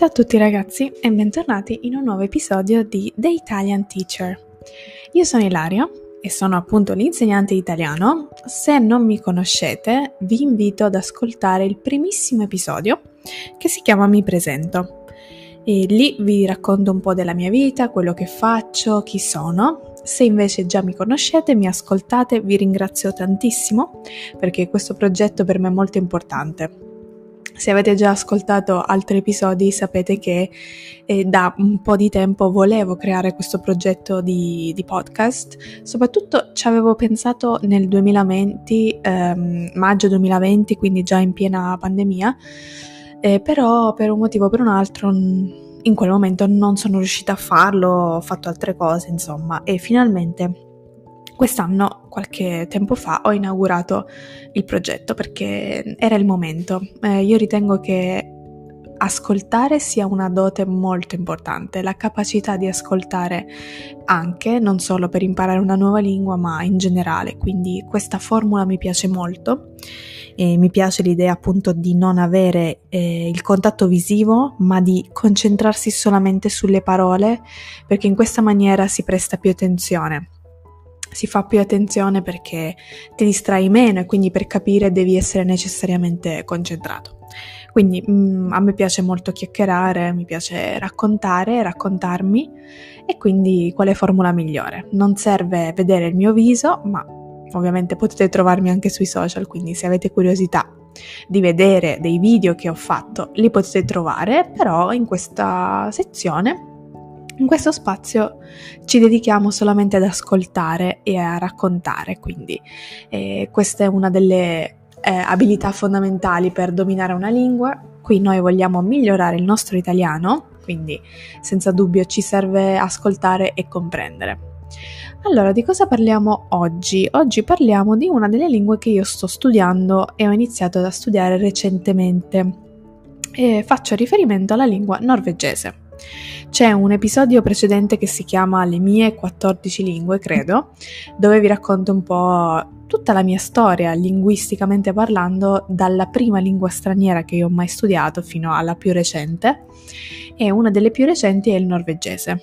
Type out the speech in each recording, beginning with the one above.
Ciao a tutti ragazzi e bentornati in un nuovo episodio di The Italian Teacher. Io sono Ilaria e sono appunto l'insegnante italiano. Se non mi conoscete, vi invito ad ascoltare il primissimo episodio che si chiama Mi presento. E lì vi racconto un po' della mia vita, quello che faccio, chi sono. Se invece già mi conoscete, mi ascoltate, vi ringrazio tantissimo perché questo progetto per me è molto importante se avete già ascoltato altri episodi sapete che eh, da un po' di tempo volevo creare questo progetto di, di podcast, soprattutto ci avevo pensato nel 2020, ehm, maggio 2020, quindi già in piena pandemia, eh, però per un motivo o per un altro in quel momento non sono riuscita a farlo, ho fatto altre cose insomma. E finalmente Quest'anno, qualche tempo fa, ho inaugurato il progetto perché era il momento. Eh, io ritengo che ascoltare sia una dote molto importante, la capacità di ascoltare anche, non solo per imparare una nuova lingua, ma in generale. Quindi questa formula mi piace molto e mi piace l'idea appunto di non avere eh, il contatto visivo, ma di concentrarsi solamente sulle parole, perché in questa maniera si presta più attenzione si fa più attenzione perché ti distrai meno e quindi per capire devi essere necessariamente concentrato. Quindi mh, mm, a me piace molto chiacchierare, mi piace raccontare, raccontarmi e quindi qual è formula migliore? Non serve vedere il mio viso, ma ovviamente potete trovarmi anche sui social, quindi se avete curiosità di vedere dei video che ho fatto li potete trovare, però in questa sezione in questo spazio ci dedichiamo solamente ad ascoltare e a raccontare, quindi eh, questa è una delle eh, abilità fondamentali per dominare una lingua. Qui noi vogliamo migliorare il nostro italiano, quindi senza dubbio ci serve ascoltare e comprendere. Allora, di cosa parliamo oggi? Oggi parliamo di una delle lingue che io sto studiando e ho iniziato a studiare recentemente. E faccio riferimento alla lingua norvegese. C'è un episodio precedente che si chiama Le mie 14 lingue, credo, dove vi racconto un po' tutta la mia storia linguisticamente parlando, dalla prima lingua straniera che io ho mai studiato fino alla più recente, e una delle più recenti è il norvegese.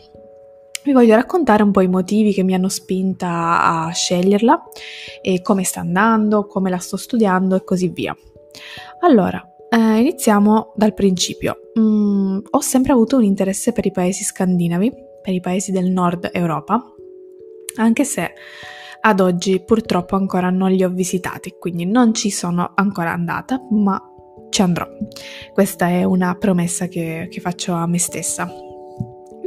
Vi voglio raccontare un po' i motivi che mi hanno spinta a sceglierla e come sta andando, come la sto studiando e così via. Allora, eh, iniziamo dal principio. Mm, ho sempre avuto un interesse per i paesi scandinavi, per i paesi del nord Europa, anche se ad oggi purtroppo ancora non li ho visitati, quindi non ci sono ancora andata, ma ci andrò. Questa è una promessa che, che faccio a me stessa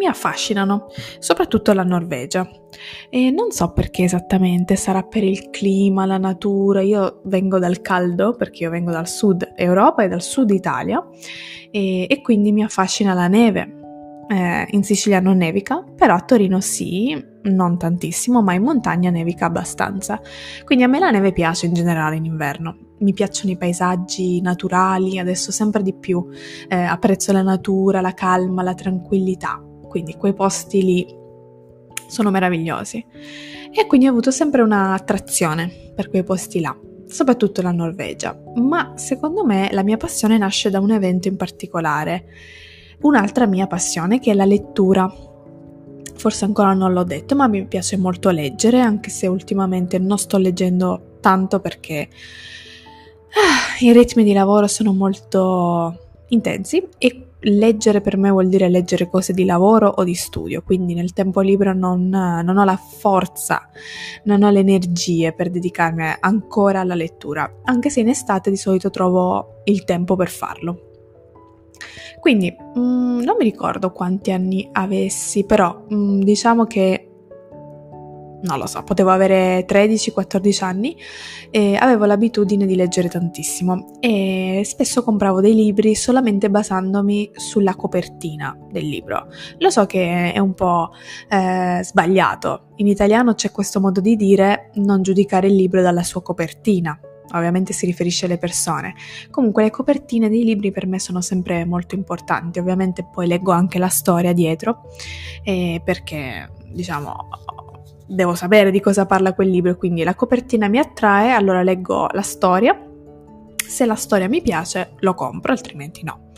mi affascinano, soprattutto la Norvegia. E non so perché esattamente, sarà per il clima, la natura. Io vengo dal caldo perché io vengo dal sud Europa e dal sud Italia e, e quindi mi affascina la neve. Eh, in Sicilia non nevica, però a Torino sì, non tantissimo, ma in montagna nevica abbastanza. Quindi a me la neve piace in generale in inverno. Mi piacciono i paesaggi naturali, adesso sempre di più eh, apprezzo la natura, la calma, la tranquillità quindi quei posti lì sono meravigliosi. E quindi ho avuto sempre un'attrazione per quei posti là, soprattutto la Norvegia. Ma secondo me la mia passione nasce da un evento in particolare, un'altra mia passione che è la lettura. Forse ancora non l'ho detto, ma mi piace molto leggere, anche se ultimamente non sto leggendo tanto perché ah, i ritmi di lavoro sono molto intensi e leggere per me vuol dire leggere cose di lavoro o di studio, quindi nel tempo libero non, non, ho la forza, non ho le energie per dedicarmi ancora alla lettura, anche se in estate di solito trovo il tempo per farlo. Quindi mh, mm, non mi ricordo quanti anni avessi, però mh, mm, diciamo che non lo so, potevo avere 13-14 anni e avevo l'abitudine di leggere tantissimo e spesso compravo dei libri solamente basandomi sulla copertina del libro. Lo so che è un po' eh, sbagliato, in italiano c'è questo modo di dire non giudicare il libro dalla sua copertina. Ovviamente si riferisce alle persone. Comunque le copertine dei libri per me sono sempre molto importanti. Ovviamente poi leggo anche la storia dietro eh, perché diciamo devo sapere di cosa parla quel libro, quindi la copertina mi attrae, allora leggo la storia. Se la storia mi piace, lo compro, altrimenti no.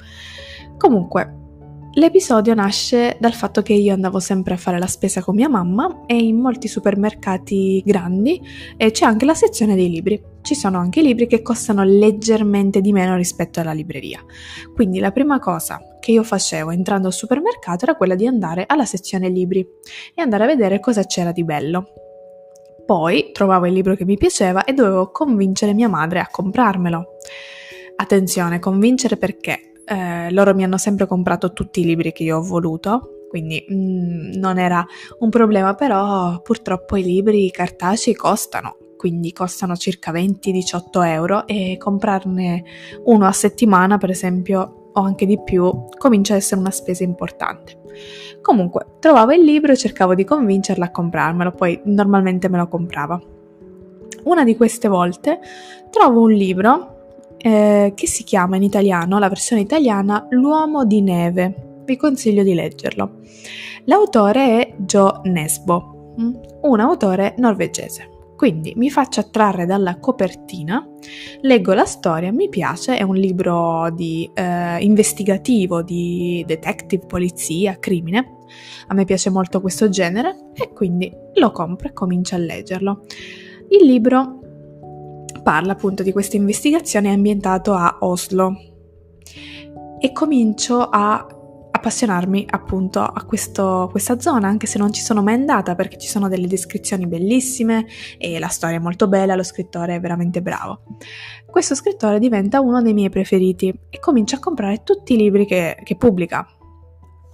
Comunque, L'episodio nasce dal fatto che io andavo sempre a fare la spesa con mia mamma e in molti supermercati grandi c'è anche la sezione dei libri. Ci sono anche libri che costano leggermente di meno rispetto alla libreria. Quindi la prima cosa che io facevo entrando al supermercato era quella di andare alla sezione libri e andare a vedere cosa c'era di bello. Poi trovavo il libro che mi piaceva e dovevo convincere mia madre a comprarmelo. Attenzione, convincere perché? Eh, loro mi hanno sempre comprato tutti i libri che io ho voluto, quindi mm, non era un problema, però purtroppo i libri cartacei costano, quindi costano circa 20-18 euro e comprarne uno a settimana, per esempio, o anche di più, comincia a essere una spesa importante. Comunque, trovavo il libro e cercavo di convincerla a comprarmelo, poi normalmente me lo comprava. Una di queste volte trovo un libro eh, che si chiama in italiano, la versione italiana, L'uomo di neve. Vi consiglio di leggerlo. L'autore è Joe Nesbo, mm, un autore norvegese. Quindi mi faccio attrarre dalla copertina, leggo la storia, mi piace, è un libro di, eh, investigativo di detective, polizia, crimine. A me piace molto questo genere e quindi lo compro e comincio a leggerlo. Il libro parla appunto di questa investigazione ambientato a Oslo e comincio a appassionarmi appunto a questo, questa zona anche se non ci sono mai andata perché ci sono delle descrizioni bellissime e la storia è molto bella, lo scrittore è veramente bravo. Questo scrittore diventa uno dei miei preferiti e comincio a comprare tutti i libri che, che pubblica.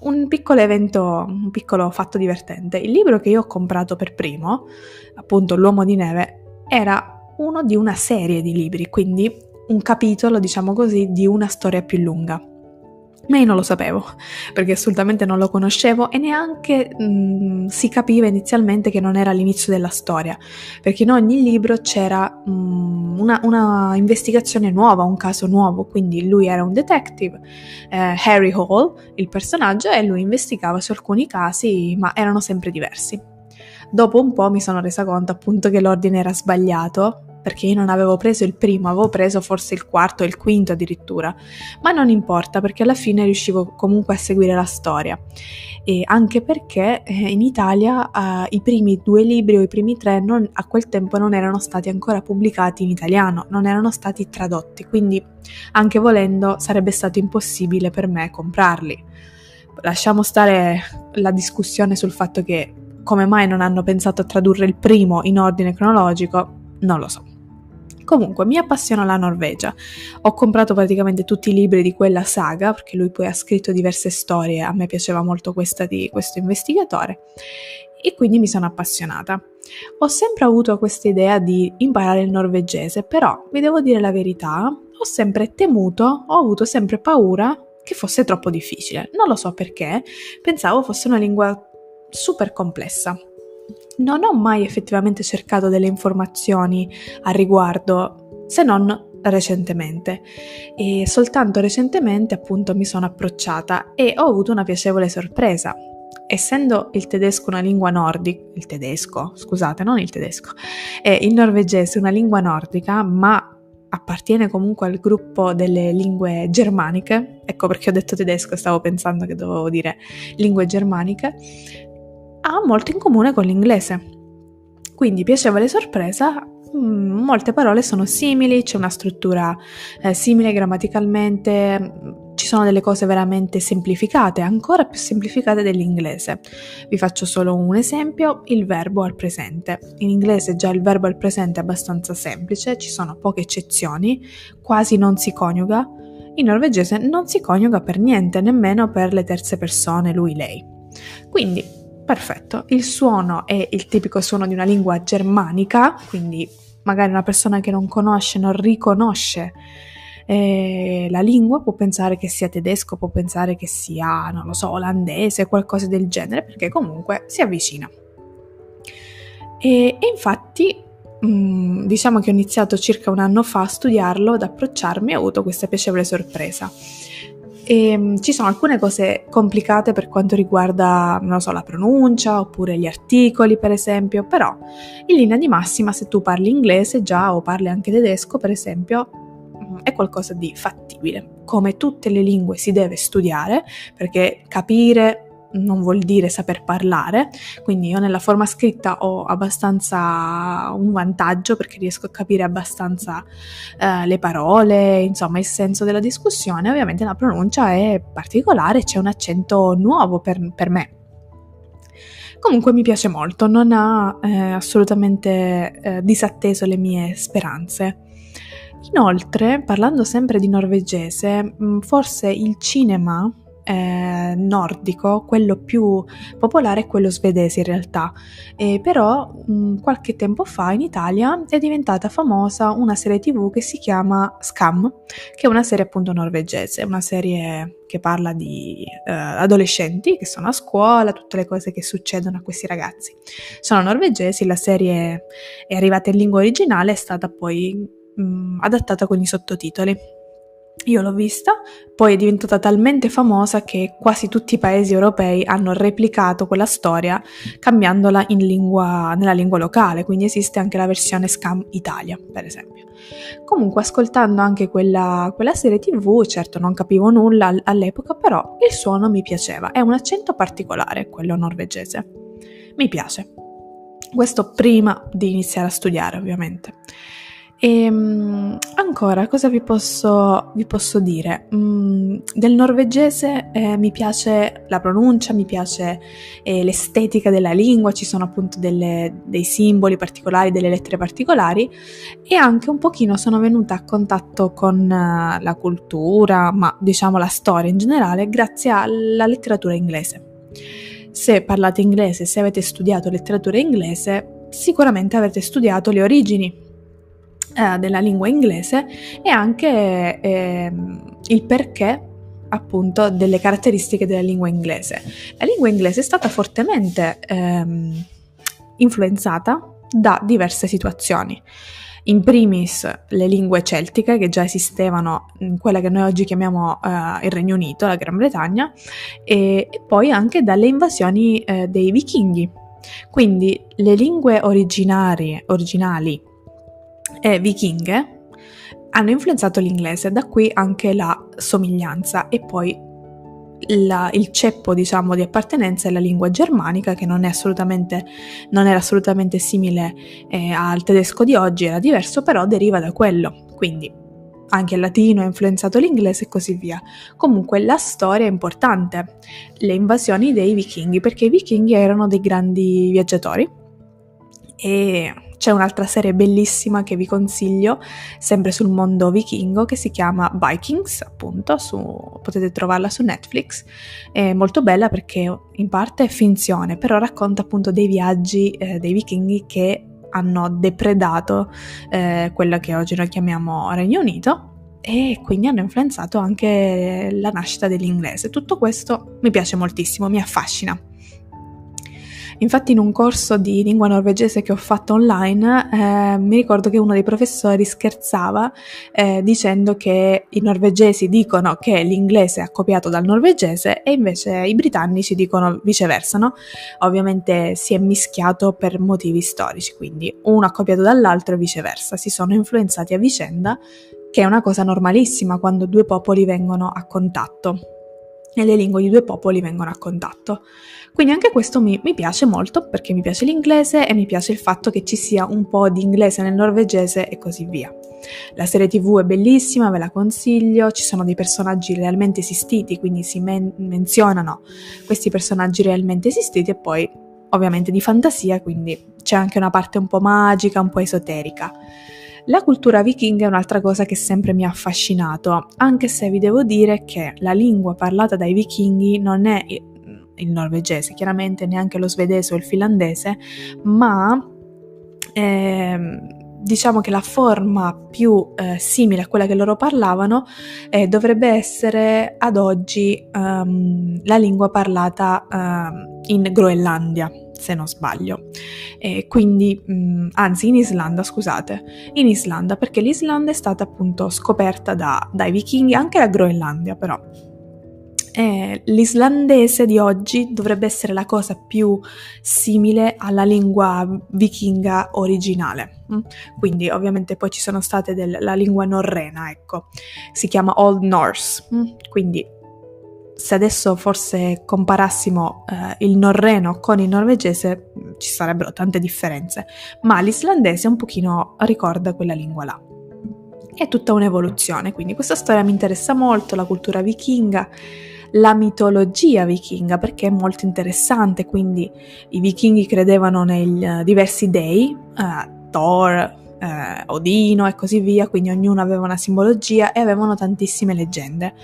Un piccolo evento, un piccolo fatto divertente. Il libro che io ho comprato per primo, appunto L'uomo di neve, era uno di una serie di libri, quindi un capitolo, diciamo così, di una storia più lunga. Ma io non lo sapevo, perché assolutamente non lo conoscevo e neanche mh, mm, si capiva inizialmente che non era l'inizio della storia, perché in ogni libro c'era mh, mm, una, una, investigazione nuova, un caso nuovo, quindi lui era un detective, eh, Harry Hall, il personaggio, e lui investigava su alcuni casi, ma erano sempre diversi. Dopo un po' mi sono resa conto appunto che l'ordine era sbagliato perché io non avevo preso il primo, avevo preso forse il quarto e il quinto addirittura, ma non importa perché alla fine riuscivo comunque a seguire la storia. E anche perché eh, in Italia eh, i primi due libri o i primi tre non, a quel tempo non erano stati ancora pubblicati in italiano, non erano stati tradotti, quindi anche volendo sarebbe stato impossibile per me comprarli. Lasciamo stare la discussione sul fatto che come mai non hanno pensato a tradurre il primo in ordine cronologico, non lo so. Comunque mi appassiona la Norvegia. Ho comprato praticamente tutti i libri di quella saga, perché lui poi ha scritto diverse storie, a me piaceva molto questa di questo investigatore, e quindi mi sono appassionata. Ho sempre avuto questa idea di imparare il norvegese, però vi devo dire la verità, ho sempre temuto, ho avuto sempre paura che fosse troppo difficile. Non lo so perché, pensavo fosse una lingua super complessa non ho mai effettivamente cercato delle informazioni a riguardo, se non recentemente e soltanto recentemente appunto mi sono approcciata e ho avuto una piacevole sorpresa. Essendo il tedesco una lingua nordica, il tedesco, scusate, non il tedesco, è il norvegese una lingua nordica, ma appartiene comunque al gruppo delle lingue germaniche, ecco perché ho detto tedesco, stavo pensando che dovevo dire lingue germaniche, ha molto in comune con l'inglese. Quindi piacevole sorpresa, mm, molte parole sono simili, c'è una struttura eh, simile grammaticalmente, ci sono delle cose veramente semplificate, ancora più semplificate dell'inglese. Vi faccio solo un esempio, il verbo al presente. In inglese già il verbo al presente è abbastanza semplice, ci sono poche eccezioni, quasi non si coniuga. In norvegese non si coniuga per niente, nemmeno per le terze persone, lui, lei. Quindi Perfetto, il suono è il tipico suono di una lingua germanica, quindi magari una persona che non conosce, non riconosce eh, la lingua può pensare che sia tedesco, può pensare che sia, non lo so, olandese, qualcosa del genere, perché comunque si avvicina. E, e infatti mh, mm, diciamo che ho iniziato circa un anno fa a studiarlo, ad approcciarmi e ho avuto questa piacevole sorpresa. E, ehm, ci sono alcune cose complicate per quanto riguarda, so, la pronuncia oppure gli articoli, per esempio, però in linea di massima se tu parli inglese già o parli anche tedesco, per esempio, mm, è qualcosa di fattibile. Come tutte le lingue si deve studiare, perché capire non vuol dire saper parlare, quindi io nella forma scritta ho abbastanza un vantaggio perché riesco a capire abbastanza eh, le parole, insomma il senso della discussione, ovviamente la pronuncia è particolare, c'è un accento nuovo per, per me. Comunque mi piace molto, non ha eh, assolutamente eh, disatteso le mie speranze. Inoltre, parlando sempre di norvegese, forse il cinema eh, nordico, quello più popolare è quello svedese in realtà, eh, però mh, qualche tempo fa in Italia è diventata famosa una serie tv che si chiama Scam, che è una serie appunto norvegese, una serie che parla di eh, adolescenti che sono a scuola, tutte le cose che succedono a questi ragazzi. Sono norvegesi, la serie è arrivata in lingua originale, è stata poi mh, adattata con i sottotitoli. Io l'ho vista, poi è diventata talmente famosa che quasi tutti i paesi europei hanno replicato quella storia cambiandola in lingua, nella lingua locale, quindi esiste anche la versione Scam Italia, per esempio. Comunque, ascoltando anche quella, quella serie tv, certo non capivo nulla all'epoca, però il suono mi piaceva, è un accento particolare, quello norvegese. Mi piace. Questo prima di iniziare a studiare, ovviamente. E um, ancora, cosa vi posso, vi posso dire? Mm, del norvegese eh, mi piace la pronuncia, mi piace eh, l'estetica della lingua, ci sono appunto delle, dei simboli particolari, delle lettere particolari e anche un pochino sono venuta a contatto con uh, la cultura, ma diciamo la storia in generale, grazie alla letteratura inglese. Se parlate inglese, se avete studiato letteratura inglese, sicuramente avrete studiato le origini eh, della lingua inglese e anche eh, il perché appunto delle caratteristiche della lingua inglese. La lingua inglese è stata fortemente ehm, influenzata da diverse situazioni. In primis le lingue celtiche che già esistevano in quella che noi oggi chiamiamo uh, il Regno Unito, la Gran Bretagna, e, e poi anche dalle invasioni uh, dei vichinghi. Quindi le lingue originali e vichinghe hanno influenzato l'inglese, da qui anche la somiglianza e poi la, il ceppo diciamo di appartenenza è la lingua germanica che non, assolutamente, non era assolutamente simile eh, al tedesco di oggi, era diverso però deriva da quello, quindi anche il latino ha influenzato l'inglese e così via. Comunque la storia è importante, le invasioni dei vichinghi, perché i vichinghi erano dei grandi viaggiatori e c'è un'altra serie bellissima che vi consiglio, sempre sul mondo vichingo, che si chiama Vikings, appunto, su, potete trovarla su Netflix. È molto bella perché in parte è finzione, però racconta appunto dei viaggi eh, dei vichinghi che hanno depredato eh, quella che oggi noi chiamiamo Regno Unito e quindi hanno influenzato anche la nascita dell'inglese. Tutto questo mi piace moltissimo, mi affascina. Infatti in un corso di lingua norvegese che ho fatto online eh, mi ricordo che uno dei professori scherzava eh, dicendo che i norvegesi dicono che l'inglese è copiato dal norvegese e invece i britannici dicono viceversa, no? Ovviamente si è mischiato per motivi storici, quindi uno ha copiato dall'altro e viceversa, si sono influenzati a vicenda che è una cosa normalissima quando due popoli vengono a contatto e le lingue di due popoli vengono a contatto. Quindi anche questo mi, mi, piace molto perché mi piace l'inglese e mi piace il fatto che ci sia un po' di inglese nel norvegese e così via. La serie tv è bellissima, ve la consiglio, ci sono dei personaggi realmente esistiti, quindi si men- menzionano questi personaggi realmente esistiti e poi ovviamente di fantasia, quindi c'è anche una parte un po' magica, un po' esoterica. La cultura vichinga è un'altra cosa che sempre mi ha affascinato, anche se vi devo dire che la lingua parlata dai vichinghi non è il norvegese, chiaramente neanche lo svedese o il finlandese, ma eh, diciamo che la forma più eh, simile a quella che loro parlavano eh, dovrebbe essere ad oggi um, la lingua parlata um, in Groenlandia, se non sbaglio. E quindi, mh, mm, anzi, in Islanda, scusate, in Islanda, perché l'Islanda è stata appunto scoperta da, dai vichinghi, anche la Groenlandia però eh, l'islandese di oggi dovrebbe essere la cosa più simile alla lingua vichinga originale. Mm? Quindi ovviamente poi ci sono state del, la lingua norrena, ecco, si chiama Old Norse, mm? quindi se adesso forse comparassimo eh, il norreno con il norvegese ci sarebbero tante differenze, ma l'islandese un pochino ricorda quella lingua là. È tutta un'evoluzione, quindi questa storia mi interessa molto, la cultura vichinga, la mitologia vichinga perché è molto interessante, quindi i vichinghi credevano nei uh, diversi dei, uh, Thor, uh, Odino e così via, quindi ognuno aveva una simbologia e avevano tantissime leggende.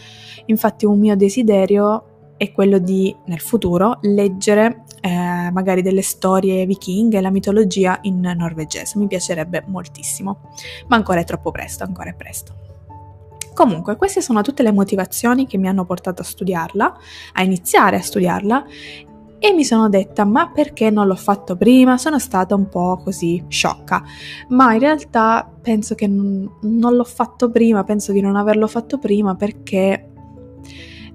Infatti un mio desiderio è quello di, nel futuro, leggere eh, magari delle storie vichinghe, la mitologia in norvegese. Mi piacerebbe moltissimo, ma ancora è troppo presto, ancora è presto. Comunque, queste sono tutte le motivazioni che mi hanno portato a studiarla, a iniziare a studiarla e mi sono detta ma perché non l'ho fatto prima? Sono stata un po' così sciocca, ma in realtà penso che non l'ho fatto prima, penso di non averlo fatto prima perché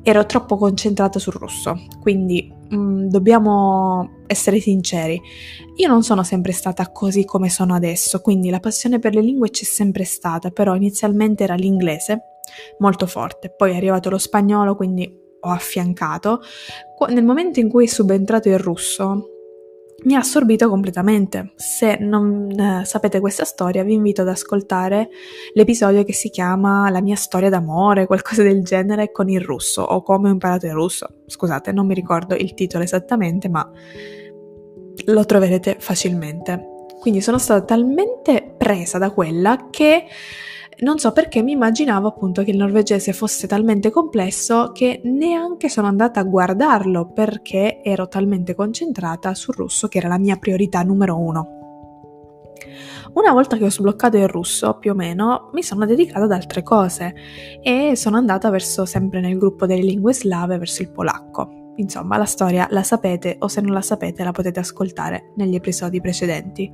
ero troppo concentrata sul russo, quindi mh, mm, dobbiamo essere sinceri. Io non sono sempre stata così come sono adesso, quindi la passione per le lingue c'è sempre stata, però inizialmente era l'inglese, molto forte, poi è arrivato lo spagnolo, quindi ho affiancato. Nel momento in cui è subentrato il russo, mi ha assorbito completamente. Se non eh, sapete questa storia, vi invito ad ascoltare l'episodio che si chiama La mia storia d'amore, qualcosa del genere, con il russo o come ho imparato il russo. Scusate, non mi ricordo il titolo esattamente, ma lo troverete facilmente. Quindi sono stata talmente presa da quella che non so perché mi immaginavo appunto che il norvegese fosse talmente complesso che neanche sono andata a guardarlo perché ero talmente concentrata sul russo che era la mia priorità numero uno. Una volta che ho sbloccato il russo, più o meno, mi sono dedicata ad altre cose e sono andata verso sempre nel gruppo delle lingue slave, verso il polacco. Insomma, la storia la sapete o se non la sapete la potete ascoltare negli episodi precedenti.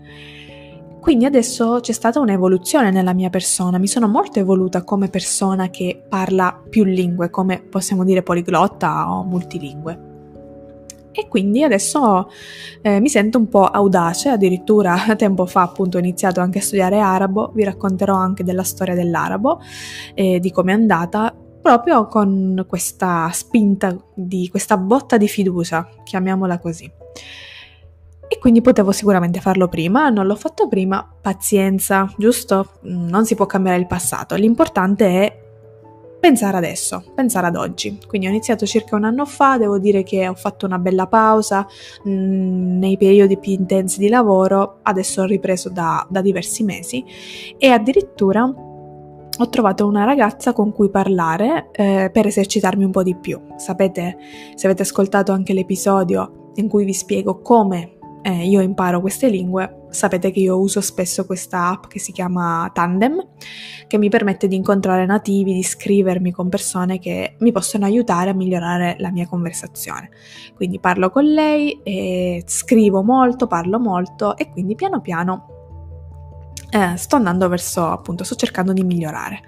Quindi adesso c'è stata un'evoluzione nella mia persona, mi sono molto evoluta come persona che parla più lingue, come possiamo dire poliglotta o multilingue. E quindi adesso eh, mi sento un po' audace, addirittura tempo fa appunto ho iniziato anche a studiare arabo, vi racconterò anche della storia dell'arabo e di come è andata, proprio con questa spinta, di questa botta di fiducia, chiamiamola così e quindi potevo sicuramente farlo prima, non l'ho fatto prima, pazienza, giusto? Non si può cambiare il passato, l'importante è pensare adesso, pensare ad oggi. Quindi ho iniziato circa un anno fa, devo dire che ho fatto una bella pausa mh, mm, nei periodi più intensi di lavoro, adesso ho ripreso da, da diversi mesi e addirittura ho trovato una ragazza con cui parlare eh, per esercitarmi un po' di più. Sapete, se avete ascoltato anche l'episodio in cui vi spiego come eh, io imparo queste lingue, sapete che io uso spesso questa app che si chiama Tandem, che mi permette di incontrare nativi, di scrivermi con persone che mi possono aiutare a migliorare la mia conversazione. Quindi parlo con lei, e scrivo molto, parlo molto e quindi piano piano eh, sto andando verso, appunto, sto cercando di migliorare.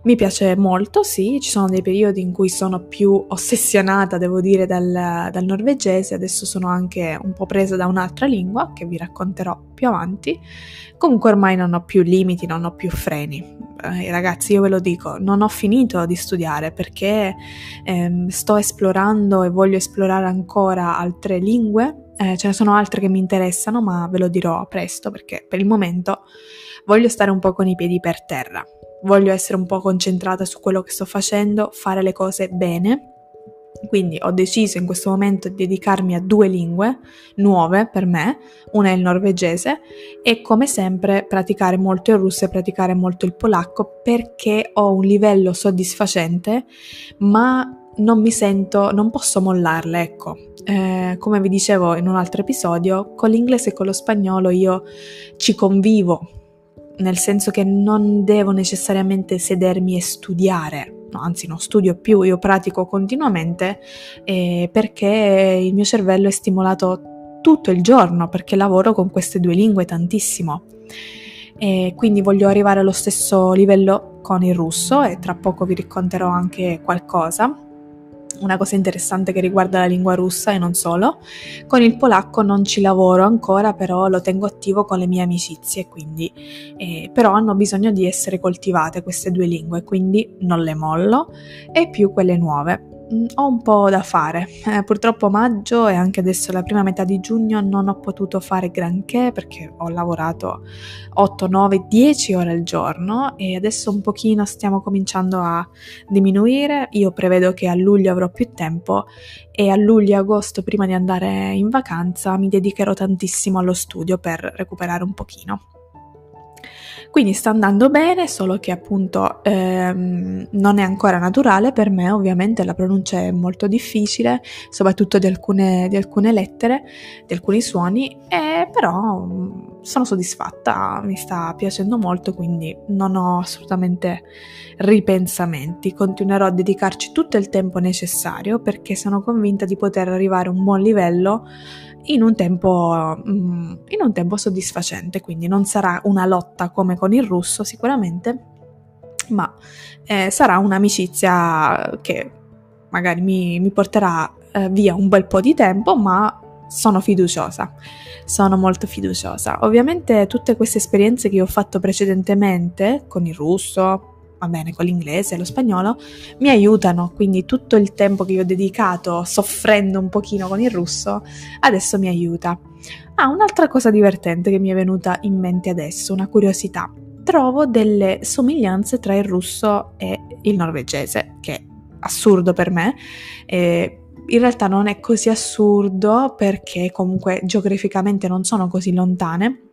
Mi piace molto, sì, ci sono dei periodi in cui sono più ossessionata, devo dire, dal, dal, norvegese, adesso sono anche un po' presa da un'altra lingua che vi racconterò più avanti. Comunque ormai non ho più limiti, non ho più freni. Eh, ragazzi, io ve lo dico, non ho finito di studiare perché ehm, sto esplorando e voglio esplorare ancora altre lingue. Eh, ce ne sono altre che mi interessano, ma ve lo dirò presto perché per il momento voglio stare un po' con i piedi per terra voglio essere un po' concentrata su quello che sto facendo, fare le cose bene. Quindi ho deciso in questo momento di dedicarmi a due lingue nuove per me, una è il norvegese e come sempre praticare molto il russo e praticare molto il polacco perché ho un livello soddisfacente ma non mi sento, non posso mollarle, ecco. Eh, come vi dicevo in un altro episodio, con l'inglese e con lo spagnolo io ci convivo nel senso che non devo necessariamente sedermi e studiare, no, anzi non studio più, io pratico continuamente eh, perché il mio cervello è stimolato tutto il giorno, perché lavoro con queste due lingue tantissimo. E quindi voglio arrivare allo stesso livello con il russo e tra poco vi racconterò anche qualcosa una cosa interessante che riguarda la lingua russa e non solo. Con il polacco non ci lavoro ancora, però lo tengo attivo con le mie amicizie, quindi eh, però hanno bisogno di essere coltivate queste due lingue, quindi non le mollo e più quelle nuove. Mm, ho un po' da fare. Eh, purtroppo maggio e anche adesso la prima metà di giugno non ho potuto fare granché perché ho lavorato 8, 9, 10 ore al giorno e adesso un pochino stiamo cominciando a diminuire. Io prevedo che a luglio avrò più tempo e a luglio e agosto prima di andare in vacanza mi dedicherò tantissimo allo studio per recuperare un pochino. Quindi sta andando bene, solo che appunto ehm, non è ancora naturale. Per me, ovviamente la pronuncia è molto difficile, soprattutto di alcune, di alcune lettere, di alcuni suoni, e però mm, sono soddisfatta, mi sta piacendo molto, quindi non ho assolutamente ripensamenti, continuerò a dedicarci tutto il tempo necessario perché sono convinta di poter arrivare a un buon livello in un tempo, mm, in un tempo soddisfacente, quindi non sarà una lotta come con il russo sicuramente, ma eh, sarà un'amicizia che magari mi, mi porterà eh, via un bel po' di tempo, ma sono fiduciosa, sono molto fiduciosa. Ovviamente tutte queste esperienze che ho fatto precedentemente con il russo, va bene, con l'inglese e lo spagnolo, mi aiutano, quindi tutto il tempo che io ho dedicato soffrendo un pochino con il russo, adesso mi aiuta. Ah, un'altra cosa divertente che mi è venuta in mente adesso, una curiosità. Trovo delle somiglianze tra il russo e il norvegese, che è assurdo per me. Eh, in realtà non è così assurdo perché comunque geograficamente non sono così lontane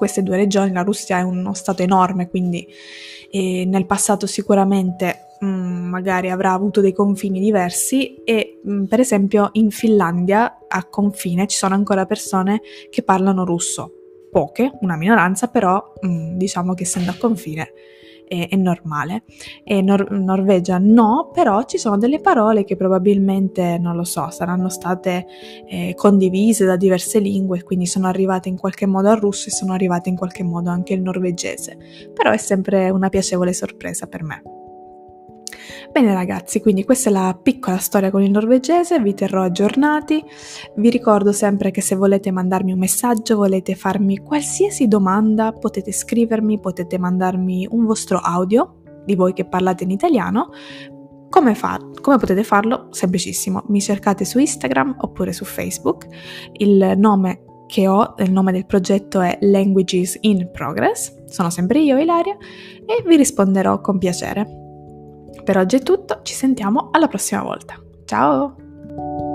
queste due regioni. La Russia è uno stato enorme, quindi e nel passato sicuramente mh, mm, magari avrà avuto dei confini diversi e mh, mm, per esempio in Finlandia a confine ci sono ancora persone che parlano russo, poche, una minoranza, però mh, mm, diciamo che essendo a confine è, è normale. E Nor- Norvegia no, però ci sono delle parole che probabilmente, non lo so, saranno state eh, condivise da diverse lingue, quindi sono arrivate in qualche modo al russo e sono arrivate in qualche modo anche al norvegese. Però è sempre una piacevole sorpresa per me. Bene ragazzi, quindi questa è la piccola storia con il norvegese, vi terrò aggiornati. Vi ricordo sempre che se volete mandarmi un messaggio, volete farmi qualsiasi domanda, potete scrivermi, potete mandarmi un vostro audio di voi che parlate in italiano. Come, far, come potete farlo? Semplicissimo, mi cercate su Instagram oppure su Facebook. Il nome che ho, il nome del progetto è Languages in Progress. Sono sempre io, Ilaria, e vi risponderò con piacere. Per oggi è tutto, ci sentiamo alla prossima volta. Ciao!